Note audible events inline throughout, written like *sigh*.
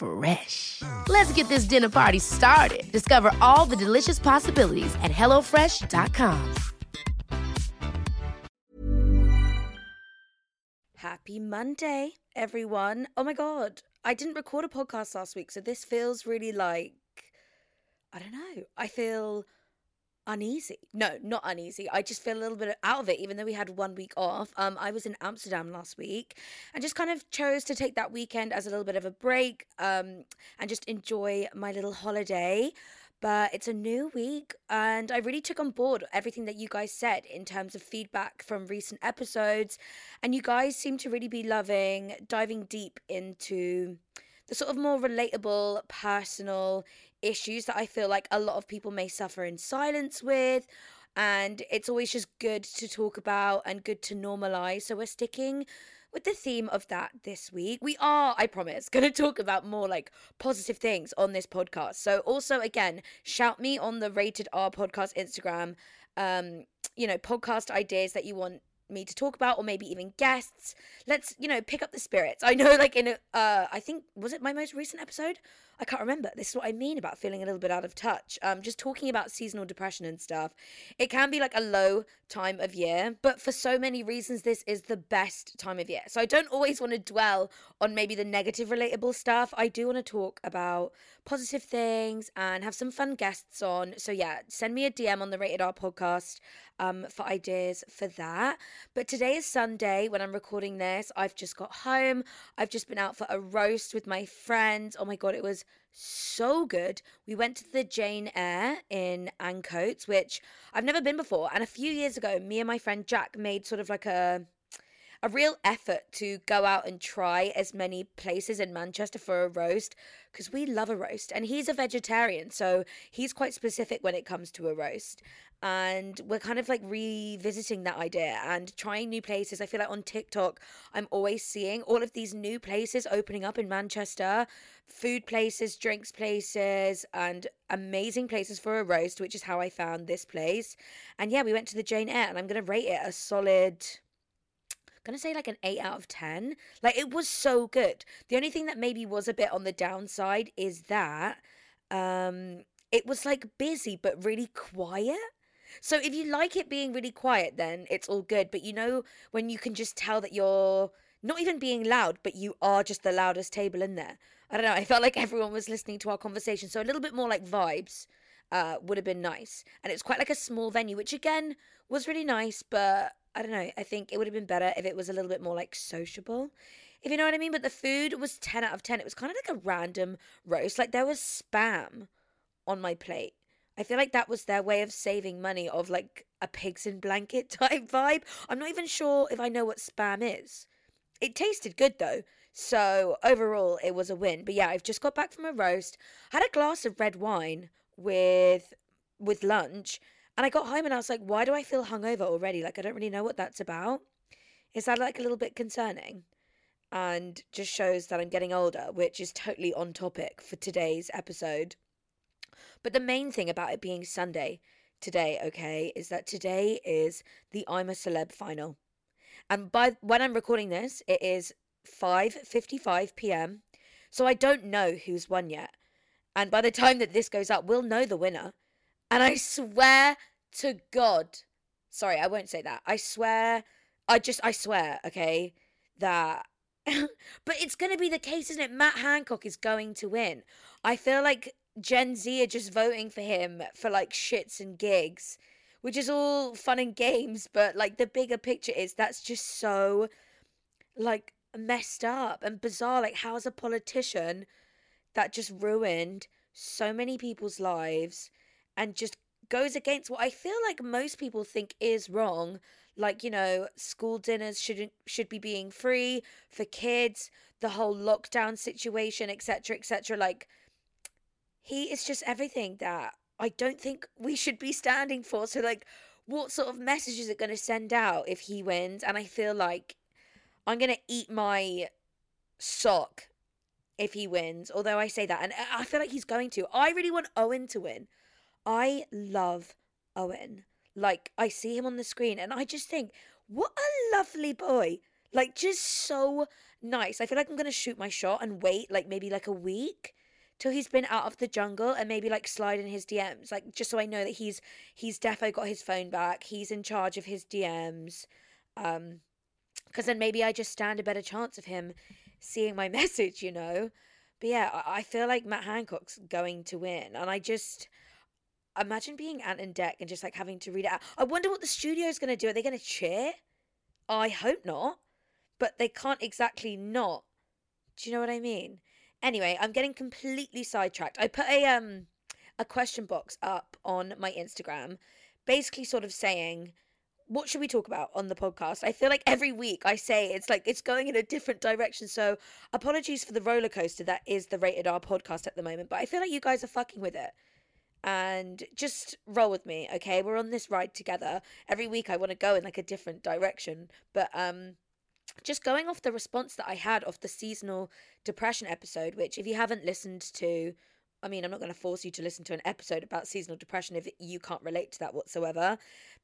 Fresh. Let's get this dinner party started. Discover all the delicious possibilities at hellofresh.com. Happy Monday, everyone. Oh my God, I didn't record a podcast last week, so this feels really like. I don't know. I feel uneasy. No, not uneasy. I just feel a little bit out of it, even though we had one week off. Um, I was in Amsterdam last week and just kind of chose to take that weekend as a little bit of a break um, and just enjoy my little holiday. But it's a new week, and I really took on board everything that you guys said in terms of feedback from recent episodes. And you guys seem to really be loving diving deep into the sort of more relatable, personal issues that I feel like a lot of people may suffer in silence with. And it's always just good to talk about and good to normalize. So we're sticking with the theme of that this week. We are, I promise, *laughs* going to talk about more like positive things on this podcast. So also, again, shout me on the Rated R podcast Instagram. Um, you know, podcast ideas that you want me to talk about or maybe even guests. Let's you know pick up the spirits. I know like in a uh i think was it my most recent episode i can't remember this is what i mean about feeling a little bit out of touch um just talking about seasonal depression and stuff it can be like a low time of year but for so many reasons this is the best time of year so i don't always want to dwell on maybe the negative relatable stuff i do want to talk about positive things and have some fun guests on so yeah send me a dm on the rated r podcast um, for ideas for that. But today is Sunday when I'm recording this. I've just got home. I've just been out for a roast with my friends. Oh my God, it was so good. We went to the Jane Eyre in Ancoats, which I've never been before. And a few years ago, me and my friend Jack made sort of like a a real effort to go out and try as many places in Manchester for a roast because we love a roast. And he's a vegetarian, so he's quite specific when it comes to a roast and we're kind of like revisiting that idea and trying new places. I feel like on TikTok, I'm always seeing all of these new places opening up in Manchester food places, drinks places, and amazing places for a roast, which is how I found this place. And yeah, we went to the Jane Eyre, and I'm going to rate it a solid. Gonna say like an 8 out of 10 like it was so good the only thing that maybe was a bit on the downside is that um it was like busy but really quiet so if you like it being really quiet, then it's all good. But you know, when you can just tell that you're not even being loud, but you are just the loudest table in there. I don't know. I felt like *laughs* everyone was listening to our conversation. So a little bit more like vibes uh, would have been nice. And it's quite like a small venue, which again was really nice. But I don't know. I think it would have been better if it was a little bit more like sociable. If you know what I mean. But the food was 10 out of 10. It was kind of like a random roast. Like there was spam on my plate. I feel like that was their way of saving money of like a pigs in blanket *laughs* type vibe. I'm not even sure if I know what spam is. It tasted good though. So overall it was a win. But yeah, I've just got back from a roast. Had a glass of red wine with with lunch and I got home and I was like, why do I feel hungover already? Like I don't really know what that's about. Is that like a little bit concerning? And just shows that I'm getting older, which is totally on topic for today's episode. But the main thing about it being Sunday, today, okay, is that today is the I'm a Celeb final. And by when I'm recording this, it is 5:55 p.m. So I don't know who's won yet. And by the time that this goes up, we'll know the winner. And I swear to God, sorry, I won't say that. I swear, I just, I swear, okay, that. *laughs* but it's going to be the case, isn't it? Matt Hancock is going to win. I feel like Gen Z are just voting for him for like shits and gigs, which is all fun and games. But like the bigger picture is that's just so like messed up and bizarre. Like, how's a politician that just ruined so many people's lives and just goes against what I feel like most people think is wrong. Like, you know, school dinners shouldn't should be being free for kids, the whole lockdown situation, etc., etc. Like he is just everything that I don't think we should be standing for. So like what sort of message is it going to send out if he wins? And I feel like I'm going to eat my sock if he wins. Although I say that, and I feel like he's going to. I really want Owen to win. I love Owen. Like, I see him on the screen, and I just think, what a lovely boy. Like, just so nice. I feel like I'm going to shoot my shot and wait, like, maybe like a week till he's been out of the jungle and maybe like slide in his DMs like just so I know that he's he's defo got his phone back he's in charge of his DMs um because then maybe I just stand a better chance of him seeing my *laughs* message, you know. But yeah, I feel like Matt Hancock's going to win, and I just imagine being Ant and Dec and just like having to read it out. I wonder what the studio's going to do. Are they going to cheer? I hope not, but they can't exactly not. Do you know what I mean? Anyway, I'm getting completely sidetracked. I put a um a question box up on my Instagram, basically sort of saying what should we talk about on the podcast? I feel like every week I say it's like it's going in a different direction. So apologies for the roller coaster that is the Rated R podcast at the moment, but I feel like you guys are fucking with it. And just roll with me, okay? We're on this ride together. Every week I want to go in like a different direction. But um just going off the response that I had off the seasonal depression episode, which if you haven't listened to I mean, I'm not going to force you to listen to an episode about seasonal depression if you can't relate to that whatsoever.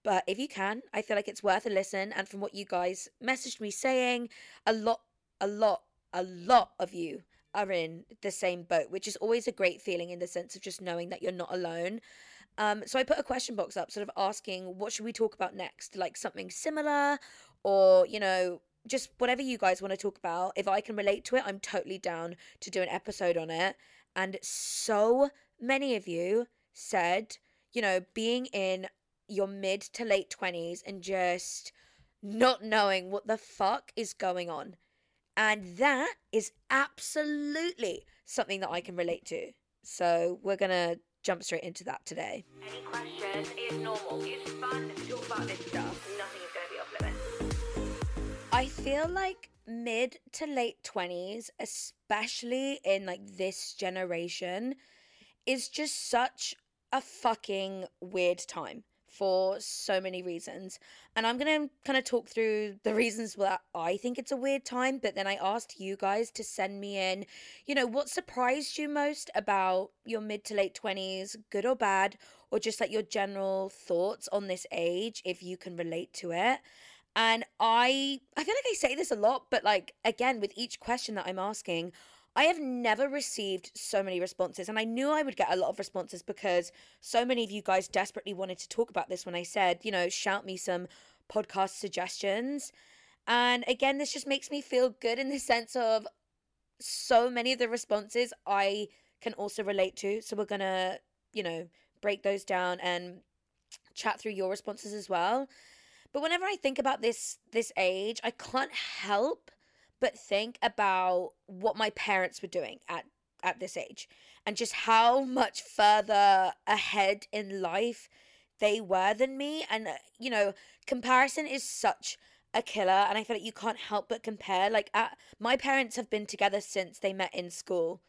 But if you can, I feel like it's worth a listen. And from what you guys messaged me saying, a lot, a lot, a lot of you are in the same boat, which is always a great feeling in the sense of just knowing that you're not alone. Um, so I put a question box up, sort of asking, what should we talk about next? Like something similar, or you know, just whatever you guys want to talk about. If I can relate to it, I'm totally down to do an episode on it. And so many of you said, you know, being in your mid to late 20s and just not knowing what the fuck is going on. And that is absolutely something that I can relate to. So we're going to jump straight into that today. Any questions? It's normal. It's fun to talk about this stuff. Nothing I feel like mid to late 20s, especially in like this generation, is just such a fucking weird time for so many reasons. And I'm going to kind of talk through the reasons that I think it's a weird time, but then I asked you guys to send me in, you know, what surprised you most about your mid to late 20s, good or bad, or just like your general thoughts on this age if you can relate to it. And I I feel like I say this a lot, but like again with each question that I'm asking, I have never received so many responses, and I knew I would get a lot of responses because so many of you guys desperately wanted to talk about this when I said, you know, shout me some podcast suggestions. And again, this just makes me feel good in the sense of so many of the responses I can also relate to. So we're gonna, you know, break those down and chat through your responses as well. But whenever I think about this this age, I can't help but think about what my parents were doing at at this age and just how much further ahead in life they were than me. And uh, you know comparison is such a killer and i feel like you can't help but compare. Like at, my parents have been together since they met in school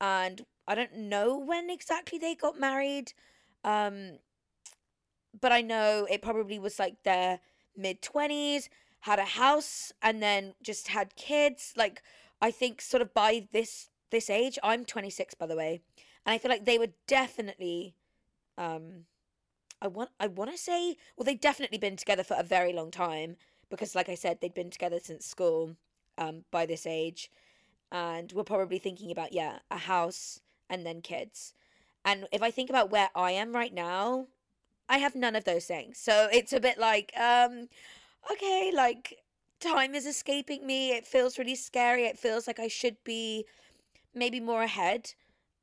and i don't know when exactly they got married um but i know it probably was like their mid 20s had a house and then just had kids like i think sort of by this this age i'm 26 by the way and i feel like they were definitely um I want I want to say well they've definitely been together for a very long time because like I said they'd been together since school um by this age and we're probably thinking about yeah a house and then kids and if I think about where I am right now I have none of those things so it's a bit like um okay like time is escaping me it feels really scary it feels like I should be maybe more ahead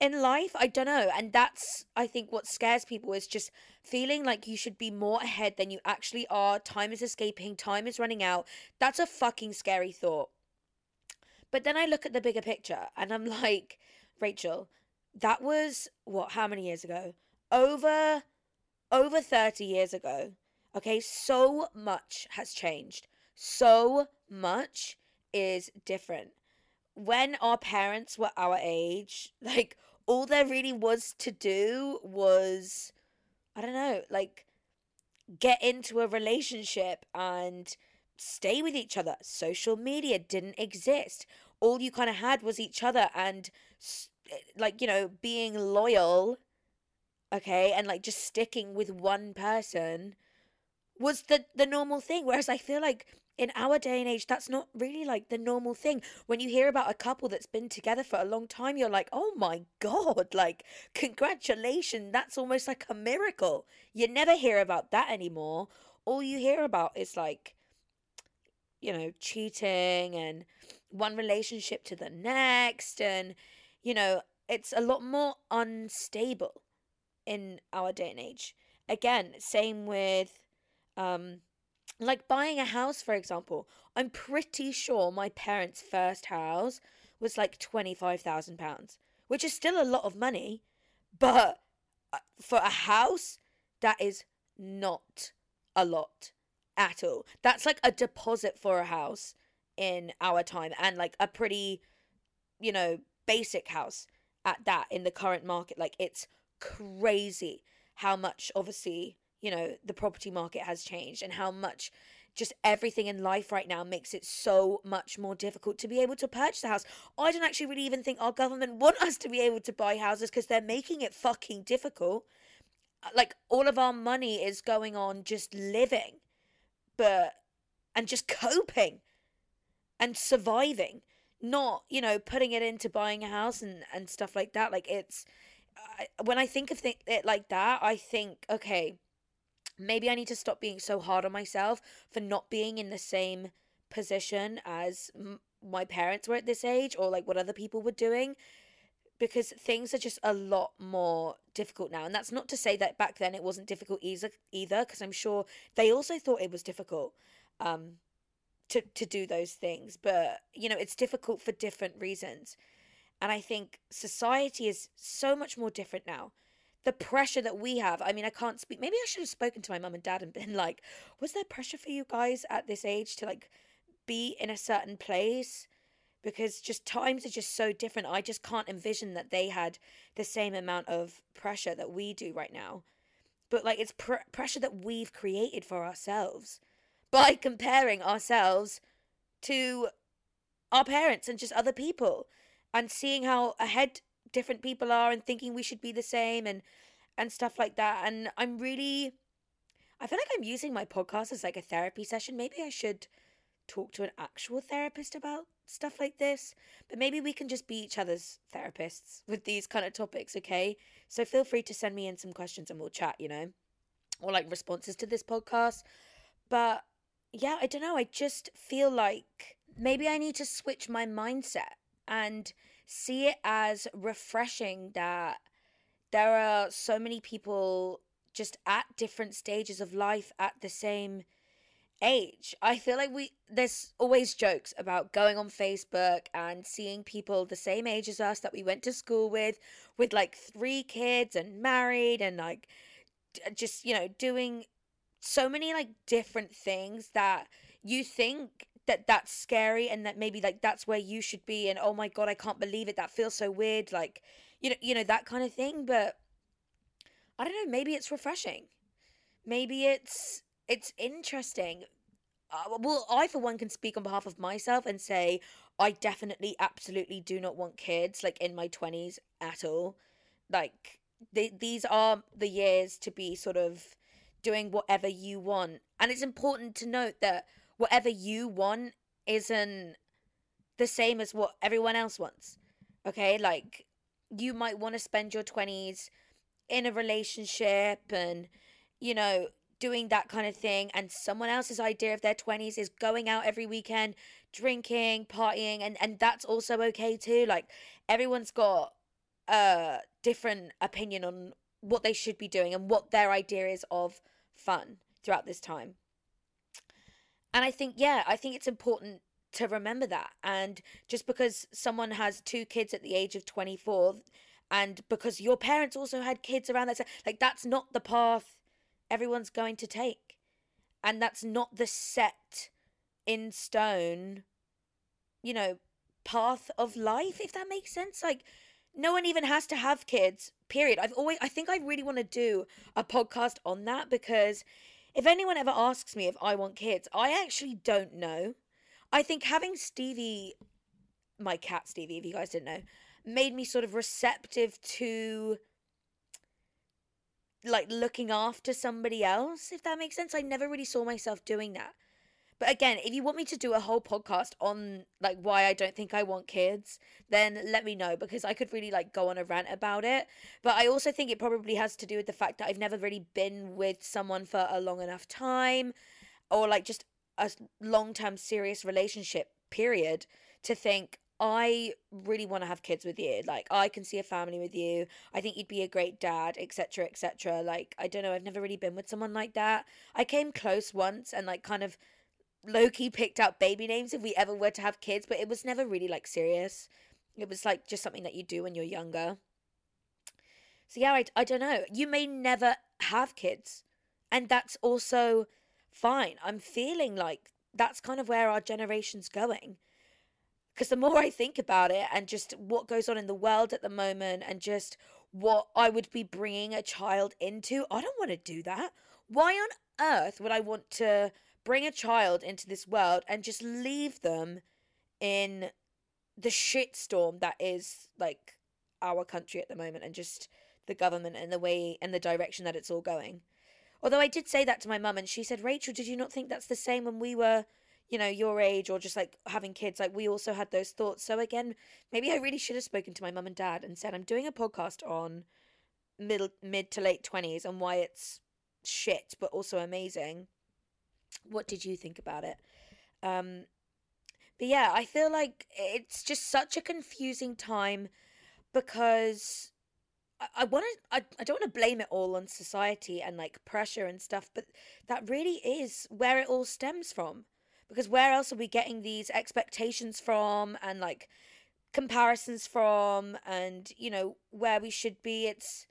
in life. I don't know. And that's, I think, what scares people is just feeling like you should be more ahead than you actually are. Time is escaping, time is running out. That's a fucking scary thought. But then I look at the bigger picture and I'm like, Rachel, that was what, how many years ago? Over, over 30 years ago. Okay, so much has changed. So much is different. When our parents were our age, *laughs* like all there really was to do was I don't know, like get into a relationship and stay with each other. Social media didn't exist. All you kind of had was each other and eh, like, you know, being loyal, okay, and like just sticking with one person was the the normal thing whereas I feel like in our day and age, that's not really like the normal thing. When you hear about a couple that's been together for a long time, you're like, oh my God, *laughs* like, congratulations. That's almost like a miracle. You never hear about that anymore. All you hear about is like, you know, cheating and one relationship to the next. And, you know, it's a lot more unstable in our day and age. Again, same with, um, like buying a house, for example. I'm pretty sure my parents' first house was like £25,000, which is still a lot of money. But uh, for a house, that is not a lot at all. That's like a deposit for a house in our time and like a pretty, you know, basic house at that in the current market. Like it's crazy how much, obviously, you know, the property market has changed and how much just everything in life right now makes it so much more difficult to be able to purchase a house. I don't actually really even think our government want us to be able to buy houses because they're making it fucking difficult. Uh, like all of our money is going on just living, but and just coping and surviving, not, you know, putting it into buying a house and and stuff like that. Like it's I, when I think of th- it like that, I think okay, maybe I need to stop being so hard on myself for not being in the same position as m- my parents were at this age or like what other people were doing because things are just a lot more difficult now. And that's not to say that back then it wasn't difficult either either because I'm sure they also thought it was difficult um to to do those things. But you know it's difficult for different reasons and I think society is so much more different now the pressure that we have. I mean, I can't speak. Maybe I should have spoken to my mum and dad and been like, was there pressure for you guys at this age to like be in a certain place? Because just times are just so different. I just can't envision that they had the same amount of pressure that we do right now. But like, it's pr- pressure that we've created for ourselves by *laughs* comparing ourselves to our parents and just other people and seeing how ahead different people are and thinking we should be the same and and stuff like that. And i'm really i feel like i'm using my podcast as like a therapy session. Maybe i should talk to an actual therapist about stuff like this but maybe we can just be each other's therapists with these kind of topics okay? So feel free to send me in some questions and we'll chat you know or like responses to this podcast. But yeah i don't know. I just feel like maybe i need to switch my mindset and see it as refreshing that there are so many people just at different stages of life at the same age. I feel like we there's always jokes about going on Facebook and seeing people the same age as us that we went to school with with like three kids and married and like just you know doing so many like different things that you think that that's scary and that maybe like that's where you should be and oh my god I can't believe it. That feels so weird like you know you know that kind of thing but I don't know maybe it's refreshing. Maybe it's it's interesting. Uh, well I for one can speak on behalf of myself and say I definitely absolutely do not want kids like in my 20s at all. Like they, these are the years to be sort of doing whatever you want. And it's important to note that whatever you want isn't the same as what everyone else wants. Okay? Like, you might want to spend your 20s in a relationship and, you know, doing that kind of thing. And someone else's idea of their 20s is going out every weekend, drinking, partying. And, and that's also okay too. Like, everyone's got a different opinion on what they should be doing and what their idea is of fun throughout this time. And I think, yeah, I think it's important to remember that. And just because someone has two kids at the age of 24, and because your parents also had kids around that, like, that's not the path everyone's going to take. And that's not the set in stone, you know, path of life, if that makes sense. Like, no one even has to have kids period i've always i think i really want to do a podcast on that because if anyone ever asks me if i want kids i actually don't know. I think having stevie my cat stevie if you guys didn't know made me sort of receptive to like looking after somebody else if that makes sense. I never really saw myself doing that but again, if you want me to do a whole podcast on like why I don't think I want kids, then let me know because I could really like go on a rant about it. But I also think it probably has to do with the fact that I've never really been with someone for a long enough time or like just a long-term serious relationship period to think I really want to have kids with you. Like I can see a family with you. I think you'd be a great dad, etc., etc. Like I don't know, I've never really been with someone like that. I came close once and like kind of low-key picked out baby names if we ever were to have kids, but it was never really like serious. It was like just something that you do when you're younger. So yeah, I, I don't know. You may never have kids, and that's also fine. I'm feeling like that's kind of where our generation's going. Because the more I think about it and just what goes on in the world at the moment and just what I would be bringing a child into, I don't want to do that. Why on earth would I want to bring a child into this world and just leave them in the shitstorm that is like our country at the moment and just the government and the way and the direction that it's all going. Although I did say that to my mum and she said, Rachel, did you not think that's the same when we were, you know, your age or just like having kids? Like we also had those thoughts. So again, maybe I really should have spoken to my mum and dad and said, I'm doing a podcast on middle mid to late twenties and why it's shit but also amazing what did you think about it? Um, but yeah, I feel like it's just such a confusing time because I, I want to, I, I don't want to blame it all on society and like pressure and stuff, but that really is where it all stems from. Because where else are we getting these expectations from and like comparisons from and you know where we should be it's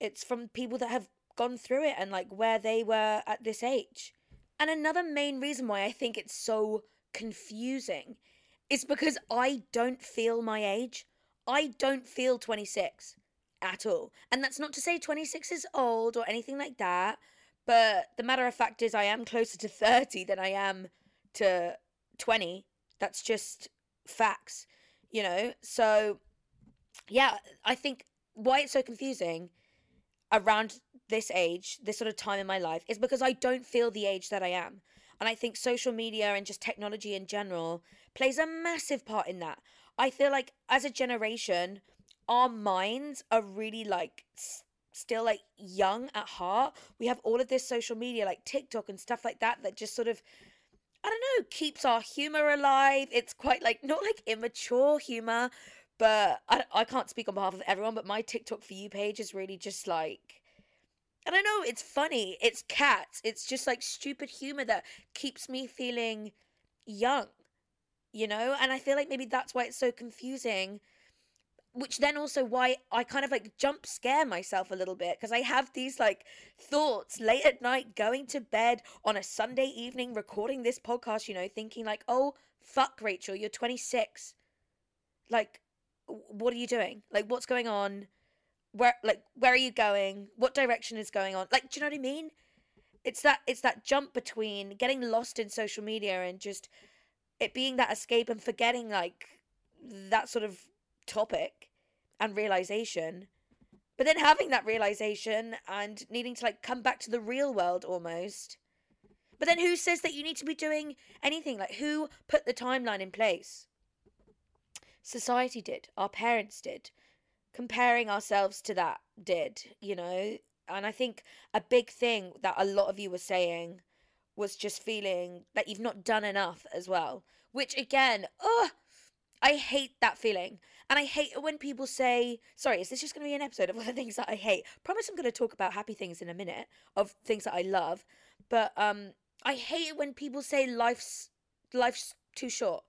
it's from people that have gone through it and like where they were at this age and another main reason why I think it's so confusing is because I don't feel my age. I don't feel 26 at all. And that's not to say 26 is old or anything like that, but the matter of fact is I am closer to 30 than I am to 20. That's just facts, you know? So, yeah, I think why it's so confusing around this age, this sort of time in my life, is because I don't feel the age that I am. And I think social media and just technology in general plays a massive part in that. I feel like as a generation, our minds are really like still like young at heart. We have all of this social media like TikTok and stuff like that that just sort of I don't know, keeps our humor alive. It's quite like not like immature humor, but I, I can't speak on behalf of everyone, but my TikTok for you page is really just like I don't know, it's funny. It's cats. It's just like stupid humor that keeps me feeling young. You know? And I feel like maybe that's why it's so confusing. Which then also why I kind of like jump scare myself a little bit because I have these like thoughts late at night going to bed on a Sunday evening recording this podcast, you know, thinking like, oh, fuck, Rachel, you're 26. Like, what are you doing? Like, what's going on? Where, like, where are you going? What direction is going on? Like, do you know what I mean? It's that it's that jump between getting lost in social media and just it being that escape and forgetting like that sort of topic and realization But then having that realization and needing to like come back to the real world almost. But then who says that you need to be doing anything? Like who put the timeline in place? Society did, our parents did. Comparing ourselves to that did, you know? And I think a big thing that a lot of you were saying was just feeling that you've not done enough as well. Which again, ugh, I hate that feeling. And I hate it when people say, sorry, is this just going to be an episode of *laughs* all the things that I hate? Promise I'm going to talk about happy things in a minute, of things that I love. But um, I hate it when people say life's life's too short.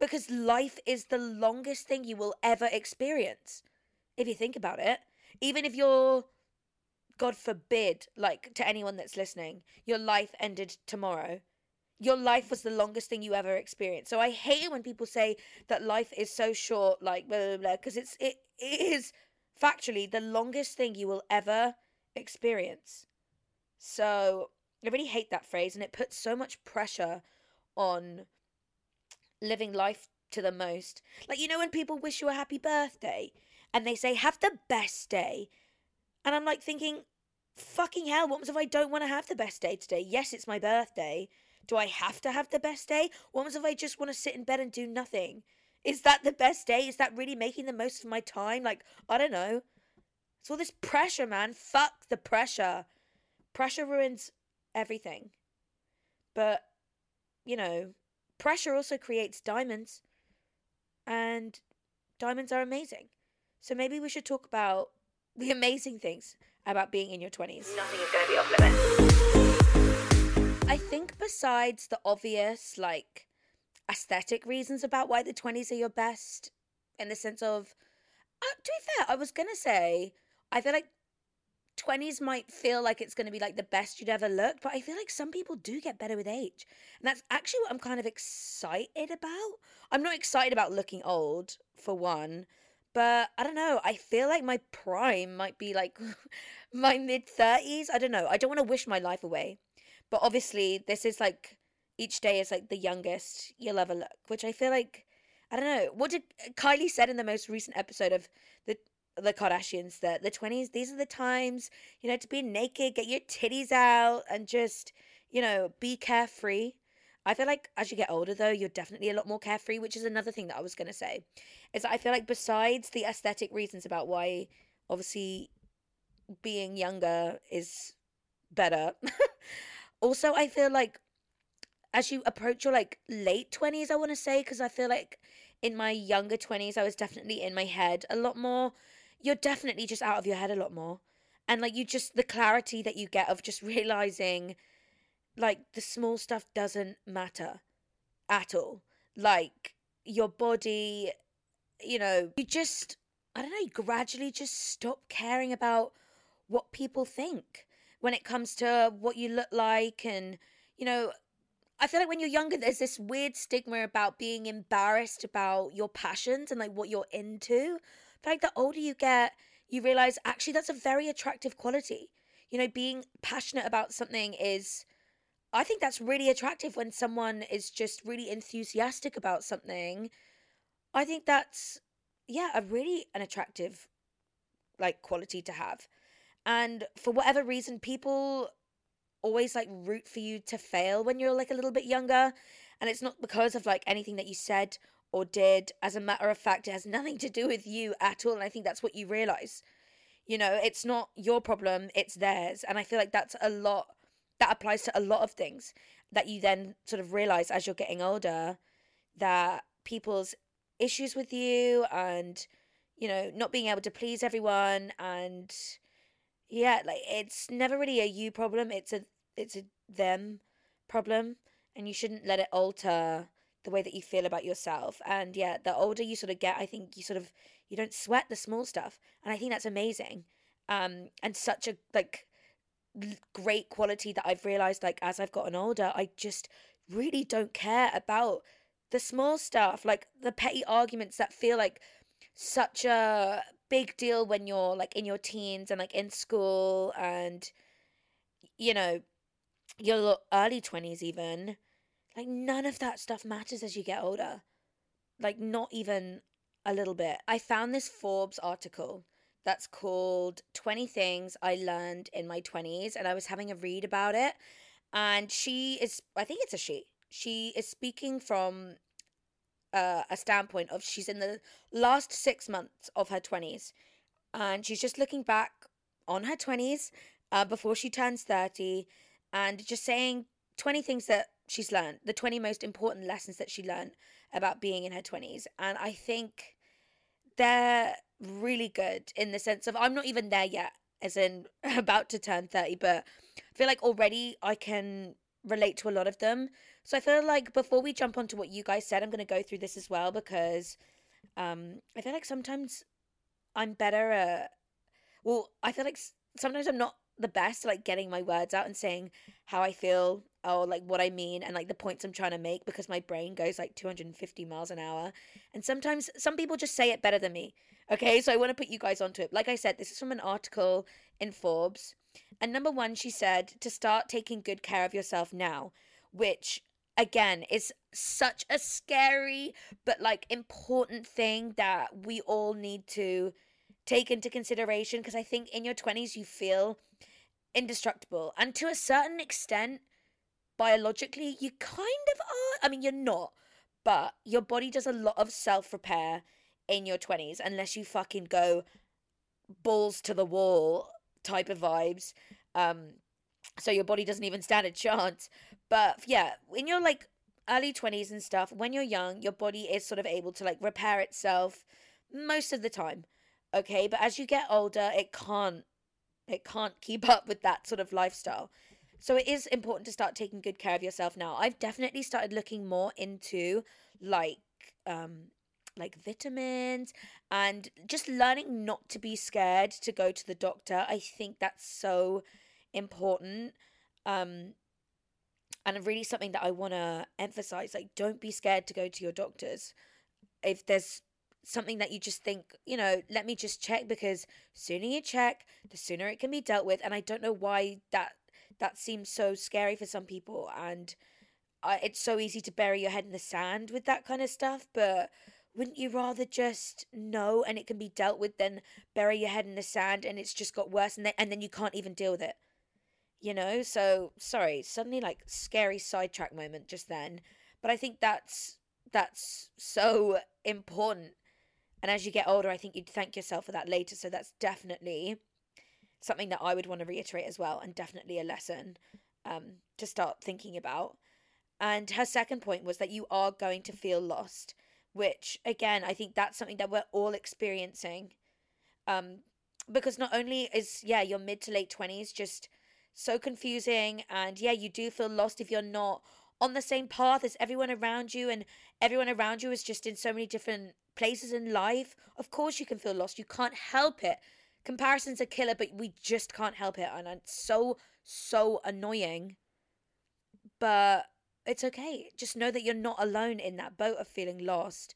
Because life is the longest thing you will ever experience. If you think about it. Even if you're God forbid, like to anyone that's listening, your life ended tomorrow. Your life was the longest thing you ever experienced. So I hate it when people say that life is so short, like blah blah blah, because it's it, it is factually the longest thing you will ever experience. So I really hate that phrase, and it puts so much pressure on living life to the most. Like you know when people wish you a happy birthday and they say have the best day. And I'm like thinking, fucking hell, what if I don't want to have the best day today? Yes, it's my birthday. Do I have to have the best day? What if I just want to sit in bed and do nothing? Is that the best day? Is that really making the most of my time? Like, I don't know. It's all this pressure, man. Fuck the pressure. Pressure ruins everything. But, you know, pressure also creates diamonds. And diamonds are amazing. So maybe we should talk about *laughs* the amazing things about being in your 20s. Nothing is going to be off limits. I think besides the obvious, like, aesthetic reasons about why the 20s are your best, in the sense of, uh, to be fair, I was going to say, I feel like 20s might feel like it's going to be like the best you'd ever looked, but I feel like some people do get better with age. And that's actually what I'm kind of excited about. I'm not excited about looking old, for one, but I don't know. I feel like my prime might be like *laughs* my mid 30s. I don't know. I don't want to wish my life away. But obviously, this is like each day is like the youngest you'll ever look, which I feel like I don't know. What did uh, Kylie said in the most recent episode of the the Kardashians that the 20s these are the times, you know, to be naked, get your titties out and just, you know, be carefree. I feel like as you get older though, you're definitely a lot more carefree, which is another thing that I was to say. Is I feel like besides the aesthetic reasons about why obviously being younger is better. *laughs* also, I feel like as you approach your like late 20s, I want to say because I feel like in my younger 20s, I was definitely in my head a lot more. You're definitely just out of your head a lot more. And like you just, the clarity that you get of just *laughs* realizing like the small stuff doesn't matter at all. Like your body, you know, you just, I don't know, you gradually just stop caring about what people think when it comes to what you look like and, you know, I feel like when you're younger, there's this weird stigma about being embarrassed about your passions and like what you're into. Like the older you get, you realize actually that's a very attractive quality. You know, being passionate about something is, I think that's really attractive when someone is just really enthusiastic about something. I think that's, yeah, a really an attractive like quality to have. And for whatever reason, people always like root for you to fail when you're like a little bit younger. And it's not because of like anything that you said or did. As a matter of fact, it has nothing to do with you at all. And I think that's what you realize. You know, it's not your problem, it's theirs. And I feel like that's a lot, that applies to a lot of things that you then sort of realize as you're getting older that people's issues with you and, you know, not being able to please everyone and yeah like it's never really a you problem it's a it's a them problem and you shouldn't let it alter the way that you feel about yourself. And yeah the older you sort of get i think you sort of you don't sweat the small stuff. And i think that's amazing. Um and such a like great quality that i've realized like as i've gotten older i just really don't care about the small stuff. Like the petty arguments that feel like such a big deal when you're like in your teens and like in school and you know your early 20s even like none of that stuff matters as you get older like not even a little bit i found this forbes article that's called 20 Things I Learned in My 20s. And I was having a read about it. And she is, I think it's a she. She is speaking from uh, a standpoint of she's in the last six months of her 20s. And she's just looking back on her 20s uh, before she turns 30 and just saying 20 things that she's learned, the 20 most important lessons that she learned about being in her 20s. And I think they're really good in the sense of I'm not even there yet, as in *laughs* about to turn 30, but I feel like already I can relate to a lot of them. So I feel like before we jump onto what you guys said, I'm going to go through this as well because um, I feel like sometimes I'm better at, well, I feel like sometimes I'm not the best like getting my words out and saying how I feel or like what I mean and like the points I'm trying to make because my brain goes like 250 miles an hour. And sometimes some people just say it better than me. Okay, so I want to put you guys onto it. Like I said, this is from an article in Forbes. And number one, she said to start taking good care of yourself now, which again is such a scary but like important thing that we all need to take into consideration because I think in your 20s you feel indestructible. And to a certain extent, biologically, you kind of are. I mean, you're not, but your body does a lot of self repair in your 20s unless you fucking go balls to the wall type of vibes. Um, so your body doesn't even stand a chance. But yeah, in your like early 20s and stuff, when you're young, your body is sort of able to like repair itself most of the time. Okay, but as you get older, it can't it can't keep up with that sort of lifestyle. So it is important to start taking good care of yourself now. I've definitely started looking more into like um like vitamins and just learning not to be scared to go to the doctor. I think that's so important. Um and really something that I want to emphasize like don't be scared to go to your doctors. If there's something that you just think, you know, let me just check because sooner you check, the sooner it can be dealt with. And I don't know why that that seems so scary for some people and uh, it's so easy to bury your head in the sand with that kind of stuff, but wouldn't you rather just know and it can be dealt with than bury your head in the sand and it's just got worse and then, and then you can't even deal with it? You know, so sorry, suddenly like scary sidetrack moment just then, but I think that's that's so important and as you get older, I think you'd thank yourself for that later. So that's definitely something that I would want to reiterate as well, and definitely a lesson um, to start thinking about. And her second point was that you are going to feel lost, which again, I think that's something that we're all experiencing. Um, because not only is, yeah, your mid to late 20s just so confusing, and yeah, you do feel lost if you're not on the same path as everyone around you, and everyone around you is just in so many different places in life, of course you can feel lost. You can't help it. Comparison's a killer, but we just can't help it. And it's so, so annoying. But it's okay. Just know that you're not alone in that boat of feeling lost.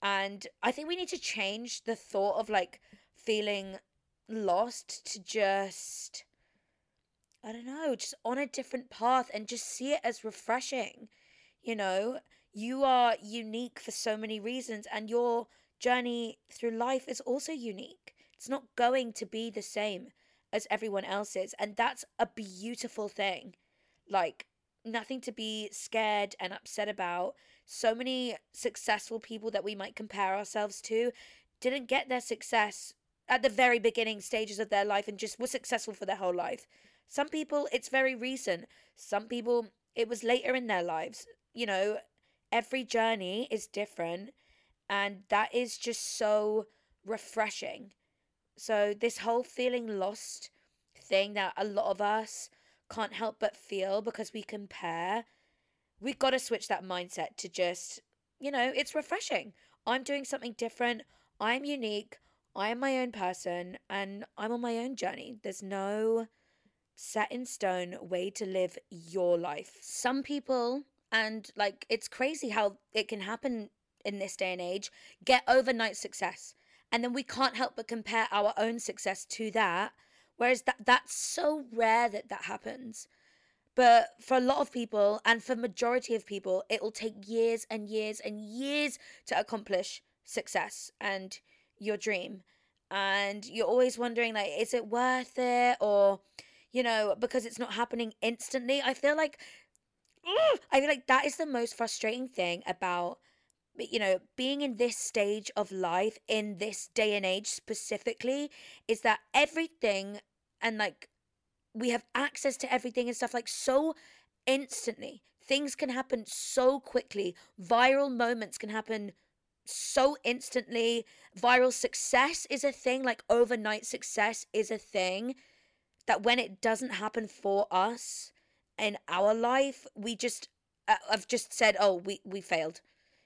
And I think we need to change the thought of like feeling lost to just, I don't know, just on a different path and just see it as refreshing. You know, you are unique for so many reasons, and your journey through life is also unique. It's not going to be the same as everyone else's, and that's a beautiful thing. Like, nothing to be scared and upset about. So many successful people that we might compare ourselves to didn't get their success at the very beginning stages of their life and just were successful for their whole life. Some people, it's very recent. Some people, it was later in their lives. You know, every journey is different and that is just so refreshing. So this whole feeling lost thing that a lot of us can't help but feel because we compare we've got to switch that mindset to just you know it's refreshing. I'm doing something different. I'm unique. I am my own person and i'm on my own journey. There's no set in stone way to live your life. Some people and like it's crazy how it can happen in this day and age. Get overnight success and then we can't help but compare our own success to that whereas that that's so rare that that happens. But for a lot of people and for majority of people it will take years and years and years to accomplish success and your dream. And you're always wondering like is it worth it? Or you know because it's not happening instantly. I feel like *gasps* i feel like that is the most frustrating thing about you know being in this stage of life in this day and age specifically is that everything and like we have access to everything and stuff like so instantly things can happen so quickly viral moments can happen so instantly. Viral success is a thing, like overnight success is a thing that when it doesn't happen for us in our life, we just, uh, I've just said, oh, we, we failed.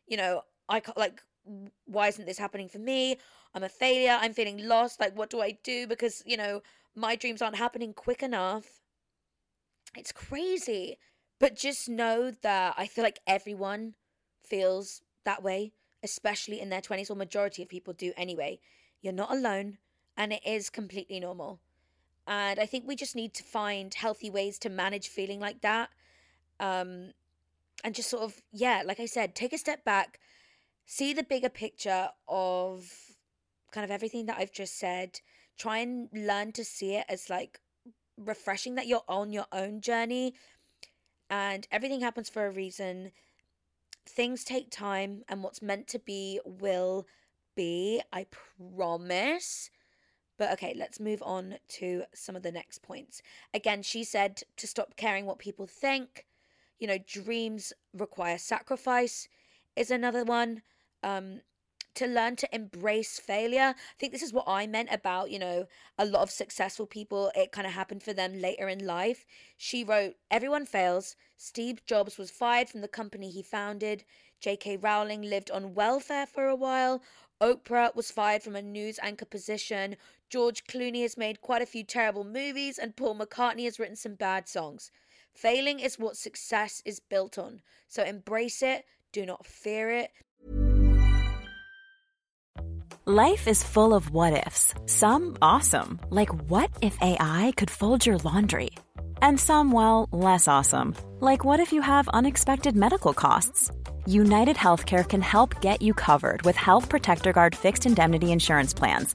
You know, I can't, like, why isn't this happening for me? I'm a failure. I'm feeling lost. Like, what do I do? Because, you know, my dreams aren't happening quick enough. It's crazy. But just know that I feel like everyone feels that way especially in their 20s, or majority of people do anyway. You're not alone, and it is completely normal. And I think we just need to find healthy ways to manage feeling like that. Um, and just sort of, yeah, like I said, take a step back, see the bigger picture of kind of everything that I've just said. Try and learn to see it as like refreshing that you're on your own journey and everything happens for a reason things take time and what's meant to be will be. I promise. But okay, let's move on to some of the next points. Again, she said to stop caring what people think. You know, dreams require sacrifice, is another one. Um, to learn to embrace failure. I think this is what I meant about, you know, a lot of successful people, it kind of happened for them later in life. She wrote, Everyone fails. Steve Jobs was fired from the company he founded. J.K. Rowling lived on welfare for a while. Oprah was fired from a news anchor position. George Clooney has made quite a few terrible movies, and Paul McCartney has written some bad songs. Failing is what success is built on. So embrace it, do not fear it. Life is full of what ifs, some awesome, like what if AI could fold your laundry? And some, well, less awesome, like what if you have unexpected medical costs? United Healthcare can help get you covered with Health Protector Guard fixed indemnity insurance plans.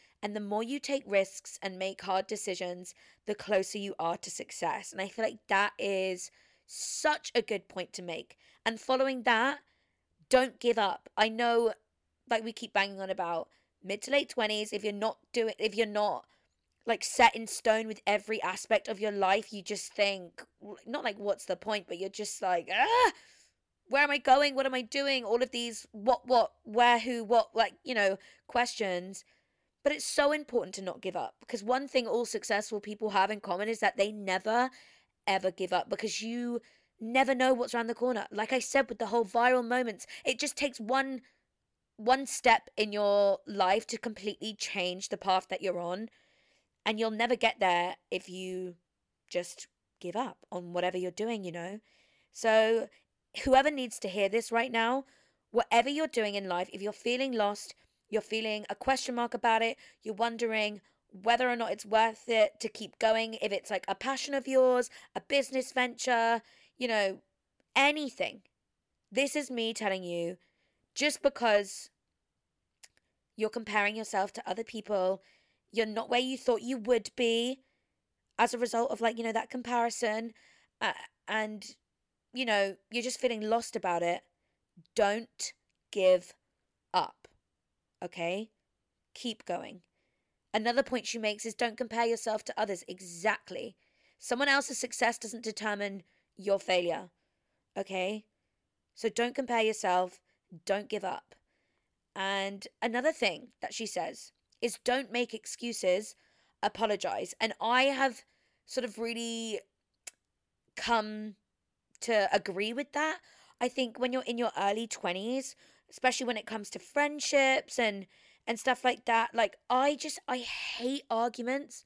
And the more you take risks and make hard decisions, the closer you are to success. And I feel like that is such a good point to make. And following that, don't give up. I know, like we keep banging on about mid to late 20s, if you're not doing, if you're not like set in stone with every aspect of your life, you just think, not like, what's the point, but you're just like, ah, where am I going? What am I doing? All of these, what, what, where, who, what, like, you know, questions but it's so important to not give up because one thing all successful people have in common is that they never, ever give up because you never know what's around the corner. Like I said with the whole viral moments, it just takes one one step in your life to completely change the path that you're on and you'll never get there if you just give up on whatever you're doing, you know. So whoever needs to hear this right now, whatever you're doing in life, if you're feeling lost, you're feeling a question mark about it, you're wondering whether or not it's worth it to keep going, if it's like a passion of yours, a business venture, you know, anything. This is me telling you just because you're comparing yourself to other people, you're not where you thought you would be as a result of like, you know, that comparison, uh, and, you know, you're just feeling lost about it. Don't give up okay? Keep going. Another point she makes is don't compare yourself to others. Exactly. Someone else's success doesn't determine your failure, okay? So don't compare yourself. Don't give up. And another thing that she says is don't make excuses, apologize. And I have sort of really come to agree with that. I think when you're in your early 20s, especially when it comes to friendships and and stuff like that, like I just I hate arguments.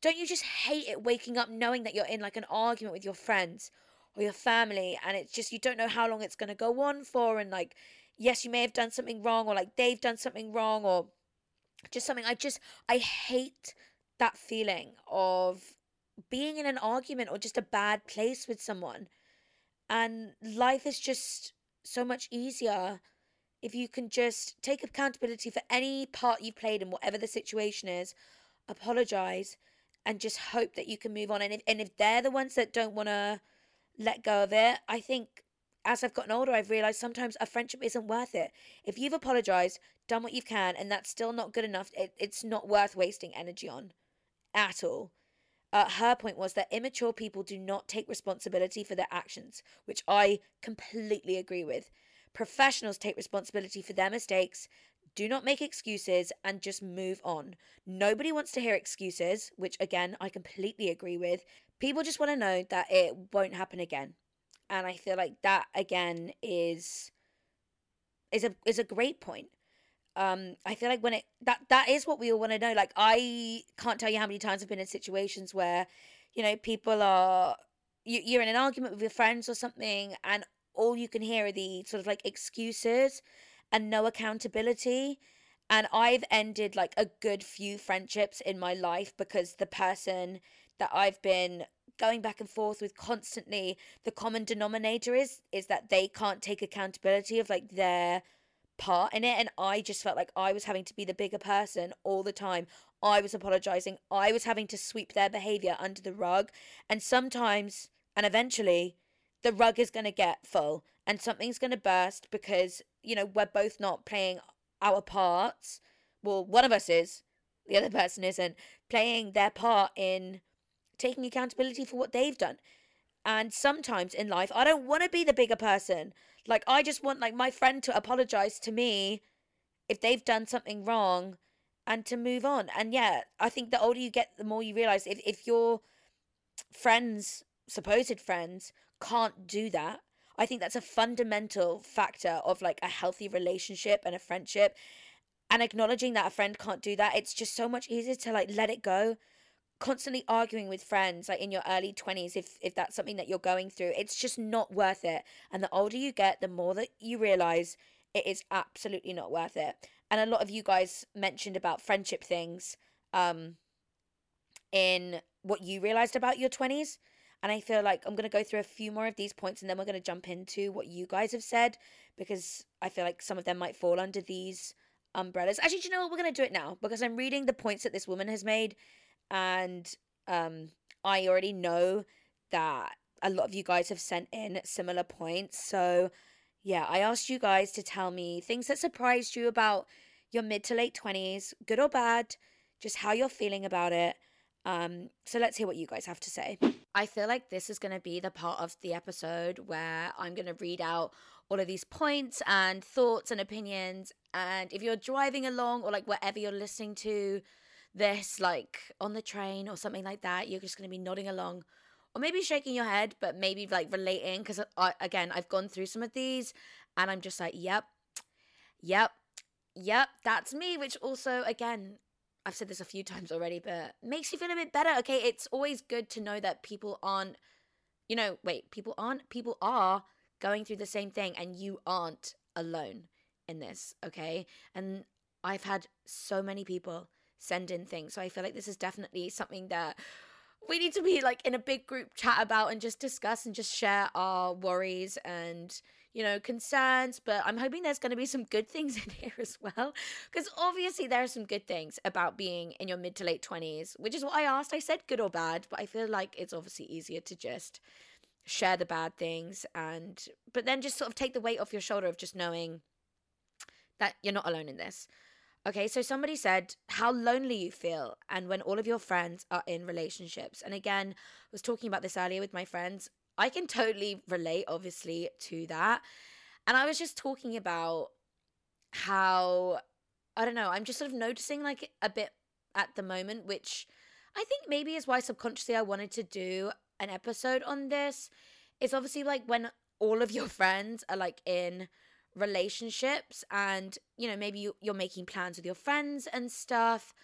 Don't you just hate it waking up knowing that you're in like an argument with your friends or your family and it's just you don't know how long it's going to go on for and like yes, you may have done something wrong or like they've done something wrong or just something I just I hate that feeling of being in an argument or just a bad place with someone. And life is just so much easier if you can just take accountability for any part you've played in whatever the situation is, apologize, and just hope that you can move on. And if and if they're the ones that don't want to let go of it, I think as I've gotten older, I've realized sometimes a friendship isn't worth it. If you've apologized, done what you can, and that's still not good enough, it, it's not worth wasting energy on at all. Uh, her point was that immature people do not take responsibility for their actions, which I completely agree with. Professionals take responsibility for their mistakes, do not make excuses, and just move on. Nobody wants to hear excuses, which again, I completely agree with. People just want to know that it won't happen again and I feel like that again is is a is a great point. Um, I feel like when it that that is what we all want to know. Like I can't tell you how many times I've been in situations where, you know, people are you, you're in an argument with your friends or something, and all you can hear are the sort of like excuses and no accountability. And I've ended like a good few friendships in my life because the person that I've been going back and forth with constantly the common denominator is is that they can't take accountability of like their part in it and I just felt like I was having to be the bigger person all the time. I was apologizing. I was having to sweep their behavior under the rug and sometimes and eventually the rug is going to get full and something's going to burst because you know we're both not playing our parts. Well, one of us is, the other *laughs* person isn't playing their part in taking accountability for what they've done. And sometimes in life, I don't want to be the bigger person. Like, I just want, like, my friend to apologize to me if they've done something wrong and to move on. And yeah, I think the older you get, the more you realize if, if your friends, supposed friends, can't do that, I think that's a fundamental factor of like a healthy relationship and a friendship. And acknowledging that a friend can't do that, it's just so much easier to like let it go. Constantly arguing with friends like in your early 20s if if that's something that you're going through it's just not worth it. And the older you get the more that you realize it is absolutely not worth it. And a lot of you guys mentioned about friendship things um in what you realized about your 20s and I feel like I'm going to go through a few more of these points and then we're going to jump into what you guys have said because I feel like some of them might fall under these umbrellas. Actually, do you know what? We're going to do it now because I'm reading the points that this woman has made and um, I already know that a lot of you guys have sent in similar points. So, yeah, I asked you guys to tell me things that surprised you about your mid to late 20s, good or bad, just how you're feeling about it. Um, so let's hear what you guys have to say. I feel like this is going to be the part of the episode where I'm going to read out all of these points and thoughts and opinions. And if you're driving along or like wherever you're listening to this like on the train or something like that, you're just going to be nodding along or maybe shaking your head, but maybe like relating because again, I've gone through some of these and I'm just like, yep, yep, yep, that's me. Which also, again, I've said this a few times already, but makes you feel a bit better. Okay, it's always good to know that people aren't, you know, wait, people aren't, people are going through the same thing and you aren't alone in this, okay? And I've had so many people send in things. So I feel like this is definitely something that we need to be like in a big group chat about and just discuss and just share our worries and you know concerns but i'm hoping there's going to be some good things *laughs* in here as well because obviously there are some good things about being in your mid to late 20s which is what i asked i said good or bad but i feel like it's obviously easier to just share the bad things and but then just sort of take the weight off your shoulder of just knowing that you're not alone in this Okay, so somebody said how lonely you feel and when all of your friends are in relationships. And again, I was talking about this earlier with my friends. I can totally relate, obviously, to that. And I was just talking about how I don't know, I'm just sort of noticing like a bit at the moment, which I think maybe is why subconsciously I wanted to do an episode on this. It's obviously like when all of your *laughs* friends are like in relationships and you know maybe you, you're making plans with your friends and stuff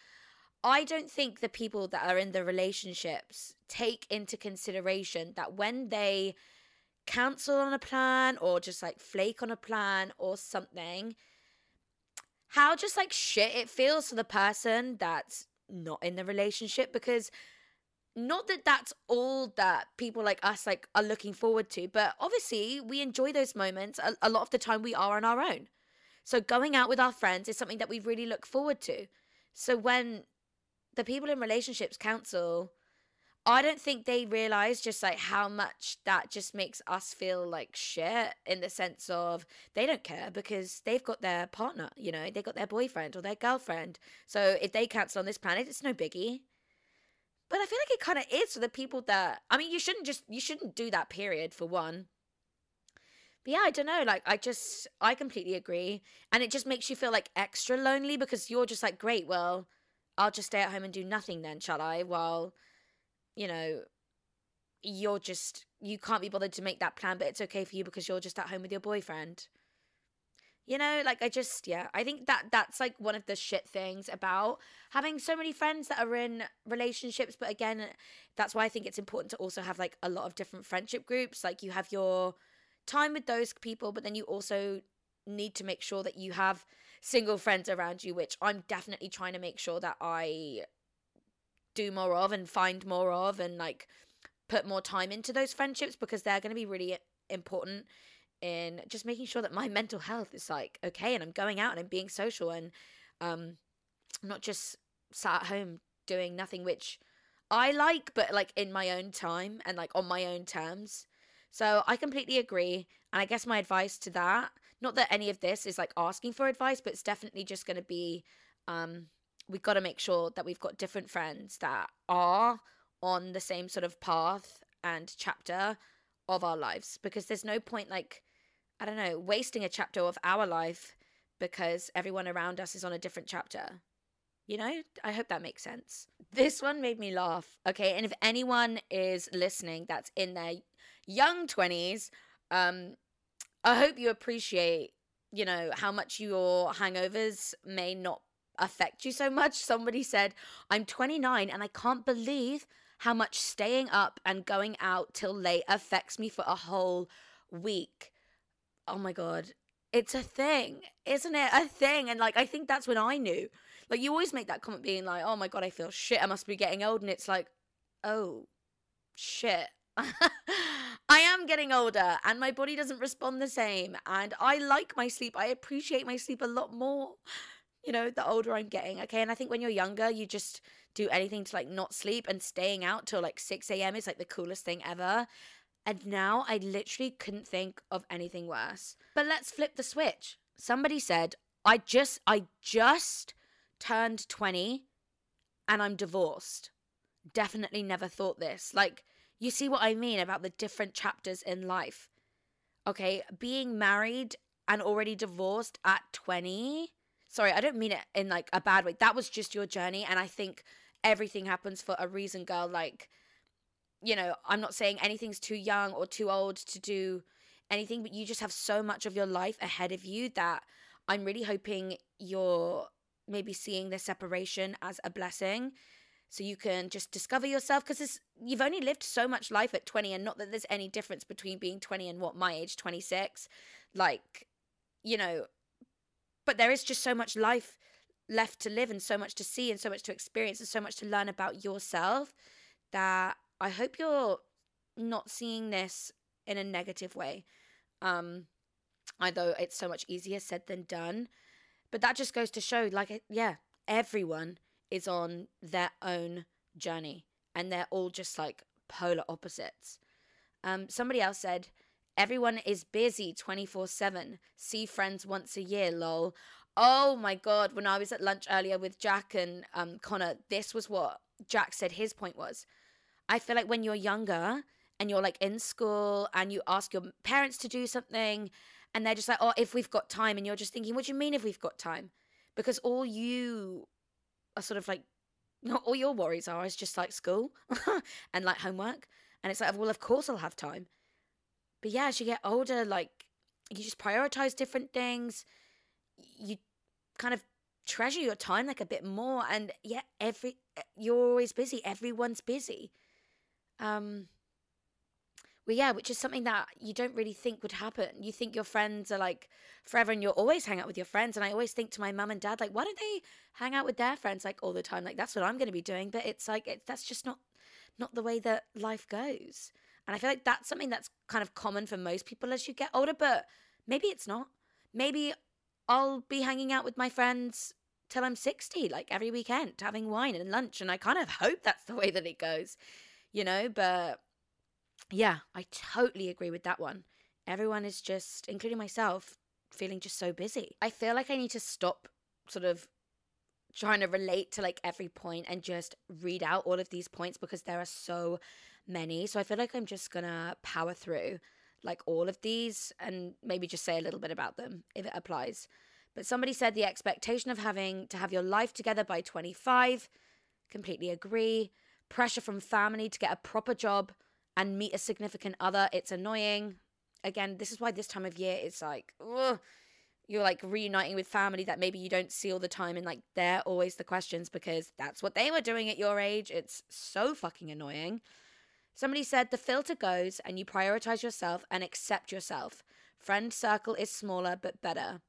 i don't think the people that are in the relationships take into consideration that when they cancel on a plan or just like flake on a plan or something how just like shit it feels for the person that's not in the relationship because not that that's all that people like us like are looking forward to but obviously we enjoy those moments a, a, lot of the time we are on our own. So going out with our friends is something that we really look forward to. So when the people in relationships counsel i don't think they realize just like how much that just makes us feel like shit in the sense of they don't care because they've got their partner you know they got their boyfriend or their girlfriend so if they cancel on this planet it's no biggie but I feel like it kind of is for the people that I mean, you shouldn't just you shouldn't do that period for one. But yeah, I don't know. Like, I just I completely agree, and it just makes you feel like extra lonely because you're just like, great, well, I'll just stay at home and do nothing then, shall I? While, you know, you're just you can't be bothered to make that plan, but it's okay for you because you're just at home with your boyfriend you know like i just yeah i think that that's like one of the shit things about having so many friends that are in relationships but again that's why i think it's important to also have like a lot of different friendship groups like you have your time with those people but then you also need to make sure that you have single friends around you which i'm definitely trying to make sure that i do more of and find more of and like put more time into those friendships because they're going to be really important in just making sure that my *laughs* mental health is like okay and I'm going out and I'm being social and um not just sat at home doing nothing which I like but like in my own time and like on my own terms. So I completely agree and I guess my advice to that not that any of this is like asking for advice but it's definitely just going to be um we've got to make sure that we've got different friends that are on the same sort of path and chapter of our lives because there's no point like I don't know, wasting a chapter of our life because everyone around us is on a different chapter. You know, I hope that makes sense. This one made me laugh. Okay, and if anyone is listening that's in their young 20s, um I hope you appreciate, you know, how much your hangovers may not affect you so much. Somebody said, "I'm 29 and I can't believe how much staying up and going out till late affects me for a whole week." oh my god. It's a thing isn't it? A thing and like i think that's when i knew. Like you always make that comment being like oh my god i feel shit. I must be getting old. And it's like oh shit *laughs* I am getting older and my body doesn't respond the same. And I like my sleep. I appreciate my sleep a lot more, you know, the older I'm getting. Okay. And I think when you're younger, you just do anything to like not sleep and staying out till like 6 a.m. is like the coolest thing ever. And now I literally couldn't think of anything worse. But let's flip the switch. Somebody said, I just I just turned 20 and I'm divorced. Definitely never thought this. Like you see what I mean about the different chapters in life. Okay, being married and already divorced at 20. Sorry, I don't mean it in like a bad way. That was just your journey and I think everything happens for a reason, girl. Like you know, I'm not saying anything's too young or too old to do anything, but you just have so much of your life ahead of you that I'm really hoping you're maybe seeing this separation as a blessing so you can just discover yourself because you've only lived so much life at 20 and not that there's any difference between being 20 and what my age 26 like you know but there is just so much life left to live and so much to see and so much to experience and so much to learn about yourself that I hope you're not seeing this in a negative way. Um, although it's so much easier said than done. But that just goes to show, like, yeah, everyone is on their own journey and they're all just like polar opposites. Um, somebody else said, everyone is busy 24 7. See friends once a year, lol. Oh my God. When I was at lunch earlier with Jack and um, Connor, this was what Jack said his point was. I feel like when you're younger and you're like in school and you ask your parents to do something And they're just like, oh, if we've got time. And you're just thinking, what do you mean if we've got time? Because all you are sort of like, *laughs* not all your worries are is just like school *laughs* and like homework. And it's like, well, of course I'll have time. But yeah, as you get older, like you just prioritize different things. You kind of treasure your time like a bit more. And yeah, every you're always busy. Everyone's busy. Um, yeah, which is something that you don't really think would happen. You think your friends are like forever and you'll always hang out with your friends. And I always think to my mum and dad, like, why don't they hang out with their friends like all the time? Like, that's what I'm going to be doing. But it's like, it, that's just not, not the way that life goes. And I feel like that's something that's kind of common for most people as you get older, but maybe it's not. Maybe I'll be hanging out with my friends till I'm 60, like every weekend, having wine and lunch. And I kind of hope that's the way that it goes, you know? But yeah, I totally agree with that one. Everyone is just, including myself, feeling just so busy. I feel like I need to stop sort of trying to relate to like every point and just read out all of these points because there are so many. So I feel like I'm just gonna power through like all of these and maybe just say a little bit about them if it applies. But somebody said the expectation of having to have your life together by 25, completely agree. Pressure from family to get a proper job and meet a significant other, it's annoying. Again, this is why this time of year it's like, ugh, you're like reuniting with family that maybe you don't see all the time and like they're always the questions because that's what they were doing at your age. It's so fucking annoying. Somebody said the filter goes and you prioritize yourself and accept yourself. Friend circle is smaller but better.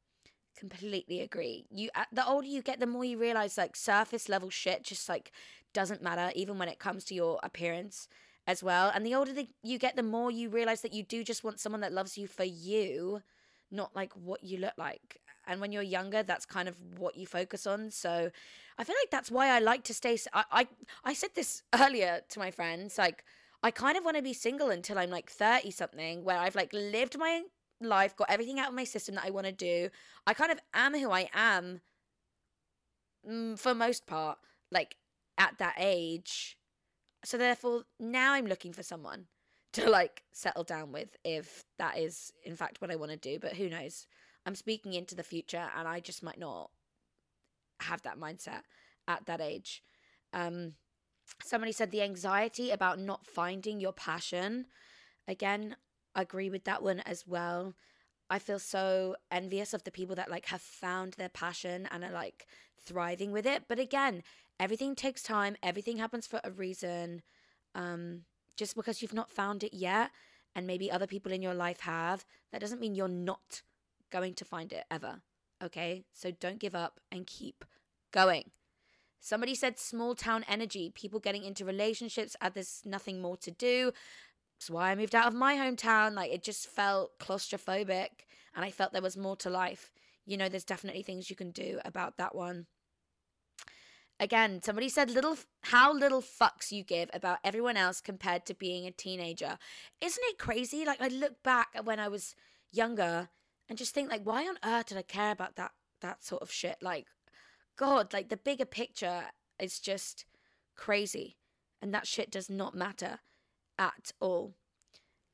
Completely agree. You uh, the older you get, the more you realize like surface level shit just like doesn't matter, even when it comes to your appearance as well. And the older the, you get, the more you realize that you do just want someone that loves you for you, not like what you look like. And when you're younger, that's kind of what you focus on. So I feel like that's why I like to stay. I I, I said this *laughs* earlier to my friends, like. I kind of want to be single until I'm like 30 something, where I've like lived my life, got everything out of my system that I want to do. I kind of am who I am mm, for most part, like at that age. So therefore, now I'm looking for someone *laughs* to like settle down with if that is in fact what I want to do. But who knows? I'm speaking into the future, and I just might not have that mindset at that age. Um, somebody said the anxiety about not finding your passion. Again, I agree with that one as well. I feel so envious of the people that like have found their passion and are like thriving with it. But again, everything takes time, everything happens for a reason. Um, just because you've not found it yet, and maybe other people in your life have, that doesn't mean you're not going to find it ever. Okay? So don't give up and keep going. Somebody said small town energy, people getting into relationships, and there's nothing more to do. That's why I moved out of my hometown. Like it just felt claustrophobic and I felt there was more to life. You know, there's definitely things you can do about that one. Again, somebody said little how little fucks you give about everyone else compared to being a teenager. Isn't it crazy? Like I look back at when I was younger and just think like why on earth did I care about that that sort of shit? Like god, like the bigger picture is just crazy and that shit does not matter at all.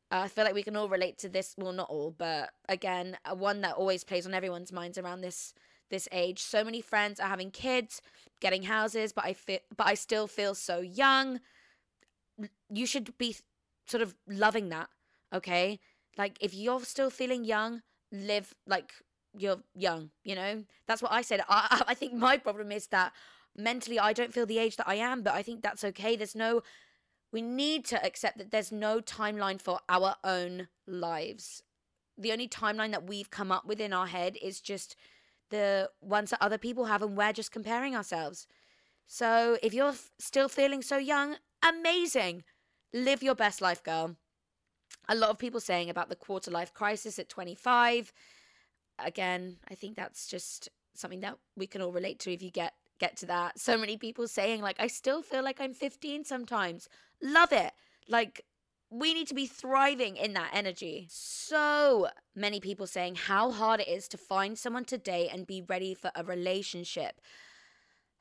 Uh, I feel like we can all relate to this. Well, not all, but again, one that always plays on everyone's minds around this this age. So many friends are having kids, getting houses, but I feel, but I still feel so young. You should be sort of loving that, okay? Like if you're still feeling young, live like you're young. You know, that's what I said. I *laughs* I think my problem is that mentally I don't feel the age that I am, but I think that's okay. There's no we need to accept that there's no timeline for our own lives. The only timeline that we've come up with in our head is just the ones that other people have, and we're just comparing ourselves. So if you're f- still feeling so young, amazing. Live your best life, girl. A lot of people saying about the quarter life crisis at 25. Again, I think that's just something that we can all relate to if you get get to that. So many people saying like I still feel like I'm 15 sometimes. Love it. Like, we need to be thriving in that energy. So many people saying how hard it is to find someone today and be ready for a relationship.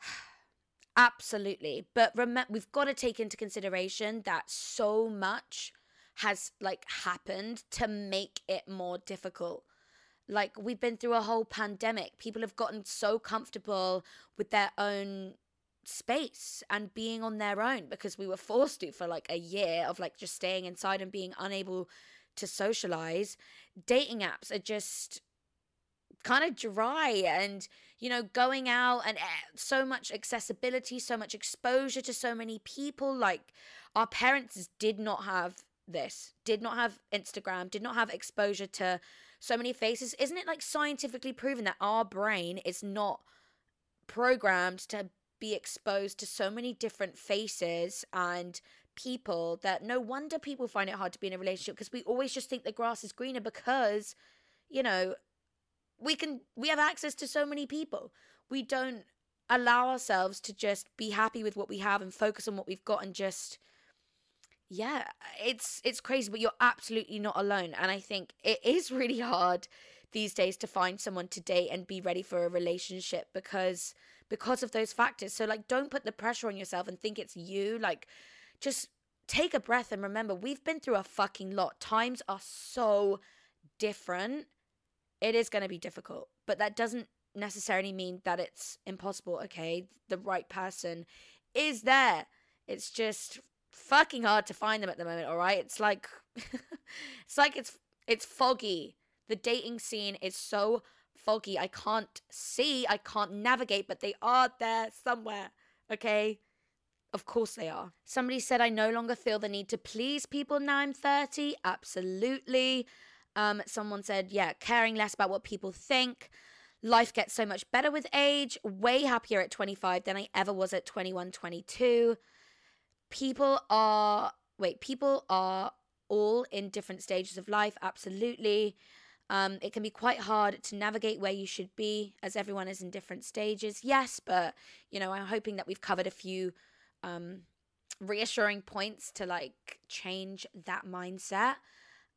*sighs* Absolutely. But remember, we've got to take into consideration that so much has like happened to make it more difficult. Like, we've been through a whole pandemic. People have gotten so comfortable with their own space and being on their own because we were forced to for like a year of like just staying inside and being unable to socialize. Dating apps are just kind of dry and you know going out and eh, so much accessibility so much exposure to so many people like our parents did not have this did not have instagram did not have exposure to so many faces isn't it like scientifically proven that our brain is not programmed to be exposed to so many different faces and people that no wonder people find it hard to be in a relationship because we always just think the grass is greener because you know we can we have access to so many people. We don't allow ourselves to just be happy with what we have and focus on what we've got and just yeah it's it's crazy but you're absolutely not alone. And i think it is *laughs* really hard these days to find someone to date and be ready for a relationship because because of those factors so like don't put the pressure on yourself and think it's you like just take a breath and remember we've been through a fucking lot times are so different it is going to be difficult, but that doesn't necessarily mean that it's impossible. Okay, the right person is there. It's just fucking hard to find them at the moment, all right? It's like *laughs* it's like it's it's foggy. The dating scene is so foggy. I can't see, I can't navigate, but they are there somewhere. Okay? Of course they are. Somebody said I no longer feel the need to please people now I'm 30. Absolutely. Um, someone said, yeah, caring less about what people think. Life gets so much better with age. Way happier at 25 than I ever was at 21, 22. People are, wait, people are all in different stages of life. Absolutely. Um, it can be quite hard to navigate where you should be as everyone is in different stages. Yes, but, you know, I'm hoping that we've covered a few um, reassuring points to like change that mindset.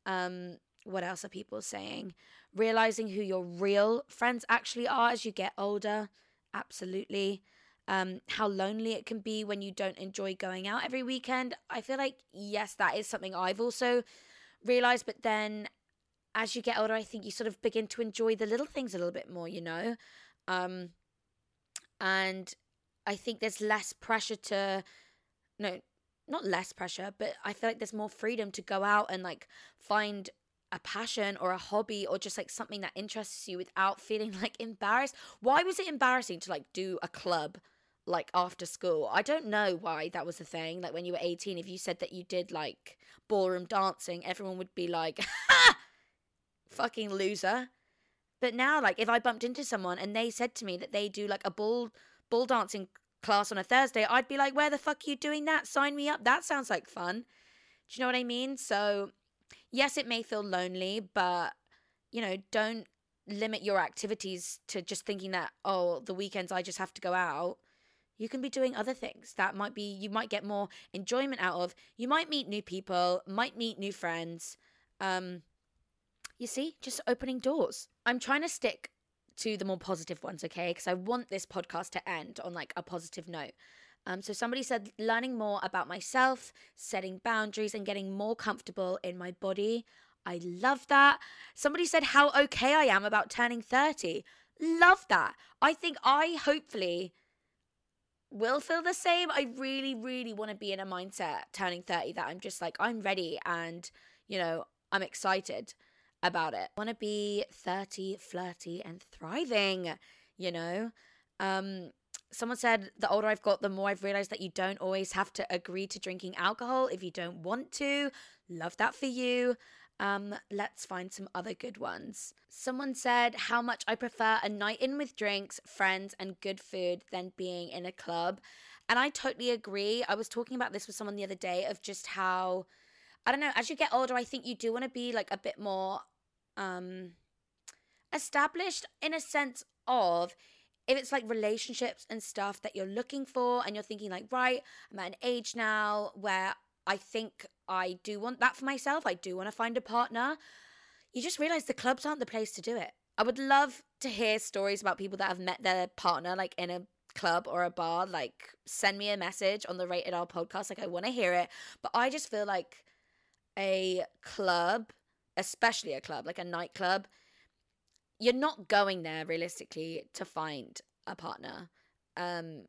Um, what else are people saying? Realizing who your real friends actually are as you get older. Absolutely. Um, how lonely it can be when you don't enjoy going out every weekend. I feel like, yes, that is something I've also realized. But then as you get older, I think you sort of begin to enjoy the little things a little bit more, you know? Um, and I think there's less pressure to, no, not less pressure, but I feel like there's more freedom to go out and like find a passion or a hobby or just like something that interests you without feeling like embarrassed. Why was it embarrassing to like do a club like after school? I don't know why that was a thing. Like when you were 18, if you said that you did like ballroom dancing, everyone would be like, ha! *laughs* Fucking loser. But now, like, if I bumped into someone and they said to me that they do like a ball ball dancing class on a Thursday, I'd be like, where the fuck are you doing that? Sign me up. That sounds like fun. Do you know what I mean? So yes, it may feel lonely, but you know, don't limit your activities to just thinking that oh, the weekends I just have to go out. You can be doing other things that might be you might get more enjoyment out of. You might meet new people, might meet new friends. Um you see, just opening doors. I'm trying to stick to the more positive ones, okay? Because I want this podcast to end on like a positive note. Um, so somebody said learning more about myself, setting boundaries, and getting more comfortable in my body. I love that. Somebody said how okay I am about turning 30. Love that. I think I hopefully will feel the same. I really, really want to be in a mindset turning 30 that I'm just like, I'm ready and, you know, I'm excited about it. I want to be 30, flirty, and thriving, you know? Um, someone said the older I've got, the more I've realized that you don't always have to agree to drinking alcohol if you don't want to. Love that for you. Um, let's find some other good ones. Someone said how much I prefer a night in with drinks, friends, and good food than being in a club. And I totally agree. I was talking about this with someone the other day of just how, I don't know, as you get older, I think you do want to be like a bit more um, established in a sense of if it's like relationships and stuff that you're looking for and you're thinking like right i'm at an age now where i think i do want that for myself i do want to find a partner you just realize the clubs aren't the place to do it. I would love to hear stories about people that have met their partner like in a club or a bar like send me a message on the rated r podcast like i want to hear it but i just feel like a club especially a club like a nightclub you're not going there realistically to find a partner. Um,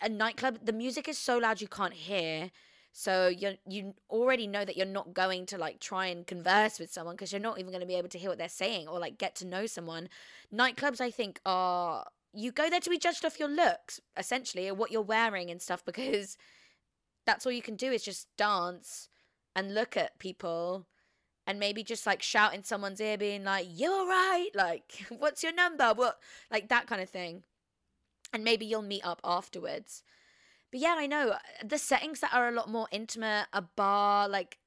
a nightclub, the music is so loud you can't hear. So you you already know that you're not going to like try and converse with someone because you're not even going to be able to hear what they're saying or like get to know someone. Nightclubs, I think, are you go there to be judged off your looks essentially or what you're wearing and stuff *laughs* because that's all you can do is just dance and look at people and maybe just like shout in someone's ear being like you're right like *laughs* what's your number? What? Like that kind of thing. And maybe you'll meet up afterwards. But yeah i know uh, the settings that are a lot more intimate a bar like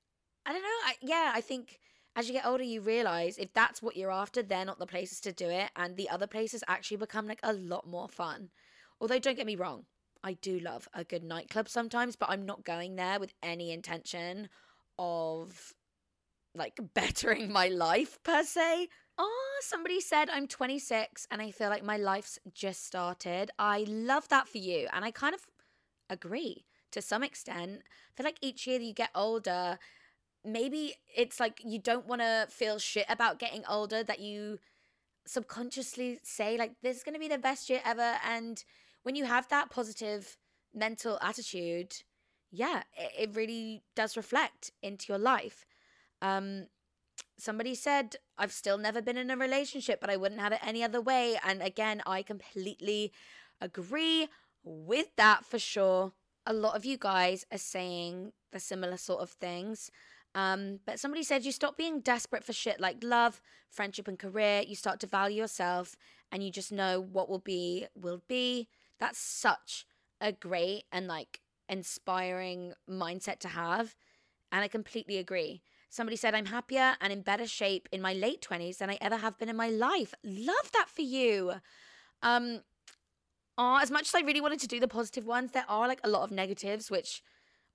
i don't know I, yeah i think as you get older you realize if that's what you're after they're not the places to do it and the other places actually become like a lot more fun. Although don't get me wrong i do love a good nightclub sometimes but i'm not going there with any intention of like *laughs* bettering my life per se. Oh, somebody said I'm 26 and I feel like my life's just started. I love that for you. And I kind of agree to some extent. I feel like each year that you get older, maybe it's like you don't want to feel shit about getting older, that you subconsciously say, like, this is going to be the best year ever. And when you have that positive mental attitude, yeah, it, it really does reflect into your life. Um, somebody said, I've still never been in a relationship, but I wouldn't have it any other way. And again, I completely agree with that for sure. A lot of you guys are saying the similar sort of things. Um, but somebody said you stop being desperate for shit like love, friendship, and career. You start to value yourself and you just know what will be, will be. That's such a great and like inspiring mindset to have. And I completely agree. Somebody said, I'm happier and in better shape in my late 20s than I ever have been in my life. Love that for you. Um, oh, as much as I really wanted to do the positive ones, there are like a lot of negatives, which,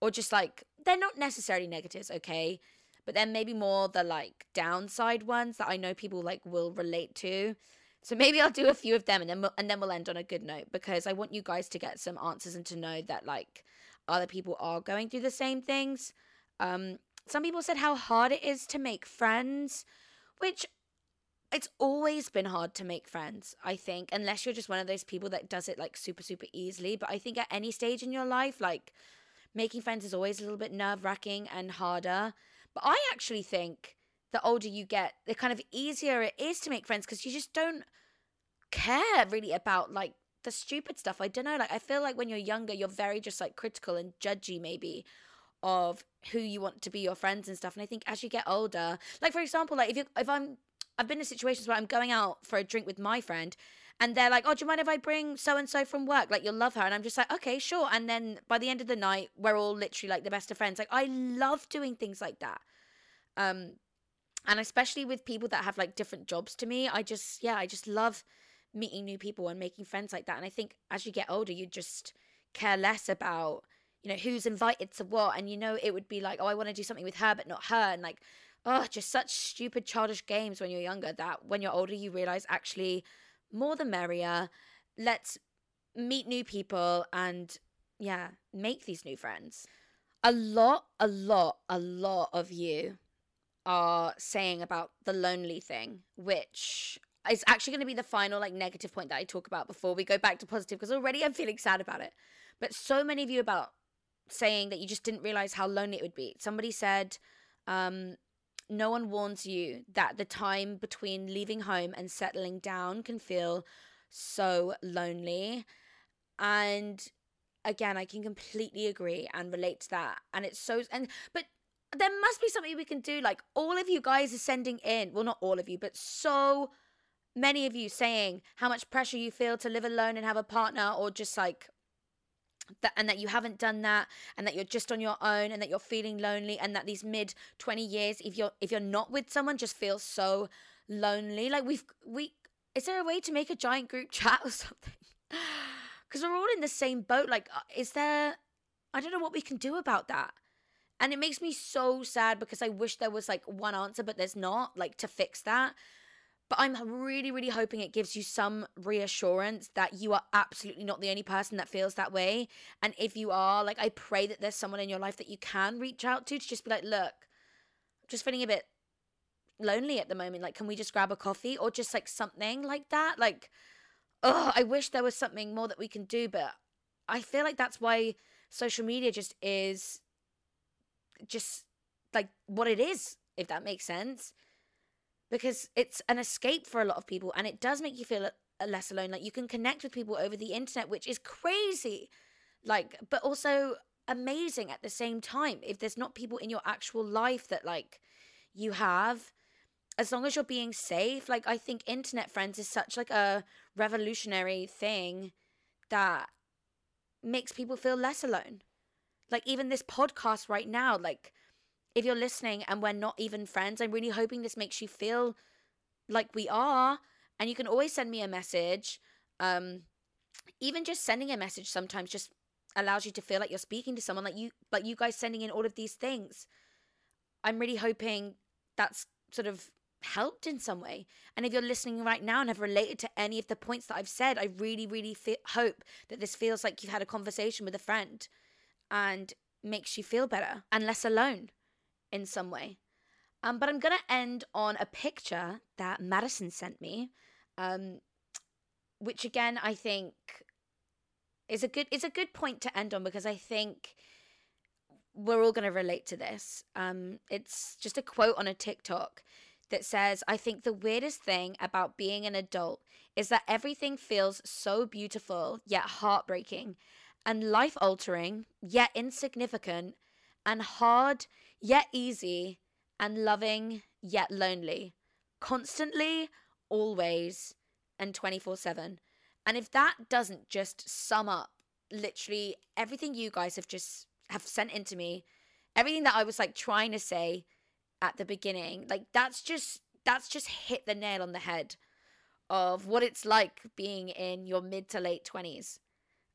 or just like, they're not necessarily negatives, okay? But then maybe more the like downside ones that I know people like will relate to. So maybe I'll do a few of them and then we'll, and then we'll end on a good note because I want you guys to get some answers and to know that like other people are going through the same things. Um, some people said how hard it is to make friends, which it's always been hard to make friends, I think, unless you're just one of those people that does it like super, super easily. But I think at any stage in your life, like making friends is always a little bit nerve wracking and harder. But I actually think the older you get, the kind of easier it is to make friends because you just don't care really about like the stupid stuff. I don't know. Like, I feel like when you're younger, you're very just like critical and judgy, maybe of who you want to be your friends and stuff. And I think as you get older, like for example, like if you if I'm I've been in situations where I'm going out for a drink with my friend and they're like, Oh, do you mind if I bring so and so from work? Like you'll love her and I'm just like, Okay, sure. And then by the end of the night, we're all literally like the best of friends. Like I love doing things like that. Um and especially with people that have like different jobs to me, I just yeah, I just love meeting new people and making friends like that. And I think as you get older, you just care less about you know, who's invited to what. And, you know, it would be like, oh, I want to do something with her, but not her. And like, oh, just such stupid, childish games when you're younger that when you're older, you realize actually more the merrier. Let's meet new people and, yeah, make these new friends. A lot, a lot, a lot of you are saying about the lonely thing, which is actually going to be the final like negative point that I talk about before we go back to positive because already I'm feeling sad about it. But so many of you about saying that you just didn't realize how lonely it would be. Somebody said, um, no one warns you that the time between leaving home and settling down can feel so lonely. And again, I can completely agree and relate to that. And it's so, and, but there must be something we can do. Like all of you guys are sending in, well, not all of you, but so many of you saying how much pressure you feel to live alone and have a partner or just like that and that you haven't done that and that you're just on your own and that you're feeling lonely and that these mid 20 years if you're if you're not with someone just feels so lonely. Like we've we is there a way to make a giant group *laughs* chat or something? Because we're all in the same boat. Like uh, is there i don't know what we can do about that. And it makes me so sad because i wish there was like one answer but there's not like to fix that but I'm really, really hoping it gives you some reassurance that you are absolutely not the only person that feels that way. And if you are, like, I pray that there's someone in your life that you can reach out to to just be like, look, I'm just feeling a bit lonely at the moment. Like, can we just grab a coffee or just like something like that? Like, oh, I wish there was something more that we can do, but I feel like that's why social media just is just like what it is, if that makes sense. Because it's an escape for a lot of people and it does make you feel less alone. Like, you can connect with people over the internet, which is crazy. Like, but also amazing at the same time. If there's not people in your actual life that like you have, as long as you're being safe, like I think internet friends is such like a revolutionary thing that makes people feel less alone. Like even this podcast right now, like if you're listening and we're not even friends, I'm really hoping this makes you feel like we are. And you can always send me a message. Um, even just sending a message sometimes just allows you to feel like you're speaking to someone like you like you guys sending in all of these things i'm really hoping that's sort of helped in some way and if you're listening right now and have related to any of the points that i've said i really really fe- hope that this feels like you've had a conversation with a friend and makes you feel better and less alone in some way um, but i'm going to end on a picture that madison sent me um, which again i think is a good it's a good point to end on because I think we're all going to relate to this. Um, it's just a quote on a TikTok that says, I think the weirdest thing about being an adult is that everything feels so beautiful, yet heartbreaking, and life altering, yet insignificant, and hard, yet easy, and loving, yet lonely. Constantly, always, and 24 7. And if that doesn't just sum up literally everything you guys have just have sent into me, everything that I was like trying to say at the beginning, like that's just that's just hit the nail on the head of what it's like being in your mid to late 20s.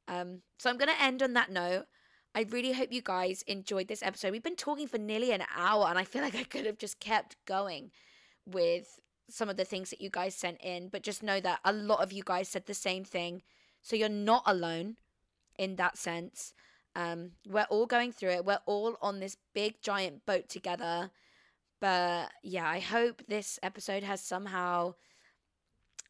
Um, so I'm going to end on that note. I really hope you guys enjoyed this episode. We've been talking for nearly an hour, and I feel *laughs* like I could have just kept going with some of the things that you guys sent in, but just know that a lot of you guys said the same thing. So you're not alone in that sense. Um, we're all going through it. We're all on this big giant boat together. But yeah, I hope this episode has somehow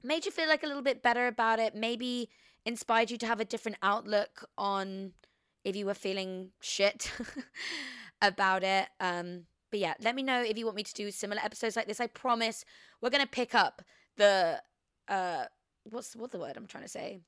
made you feel like a little bit better about it. Maybe inspired you to have a different outlook on if you were feeling shit *laughs* about it. Um, but yeah, let me know if you want me to do similar episodes like this. I promise we're gonna pick up the uh what's what the word I'm trying to say?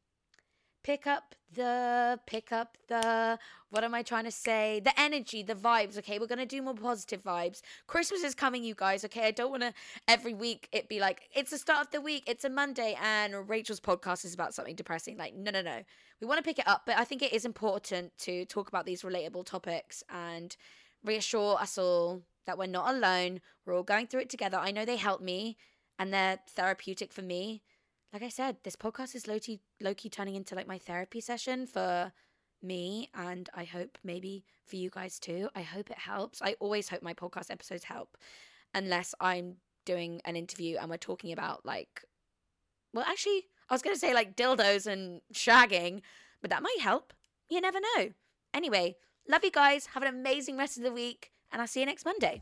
Pick up the pick up the what am I trying to say? The energy, the vibes, okay? We're gonna do more positive vibes. Christmas is coming, you guys, okay? I don't wanna every week it be like, it's the start of the week, it's a Monday, and Rachel's podcast is about something depressing. Like, no, no, no. We wanna pick it up, but I think it is important to talk about these relatable topics and reassure us all that we're not alone. We're all going through it together. I know they help me and they're therapeutic for me. Like I said, this podcast is low key, low key turning into like my therapy session for me and I hope maybe for you guys too. I hope it helps. I always hope my podcast episodes help unless I'm doing an interview and we're talking about like well actually I was going to say like dildos and shagging, but that might help. You never know. Anyway, love you guys. Have an amazing rest of the week and I'll see you next Monday.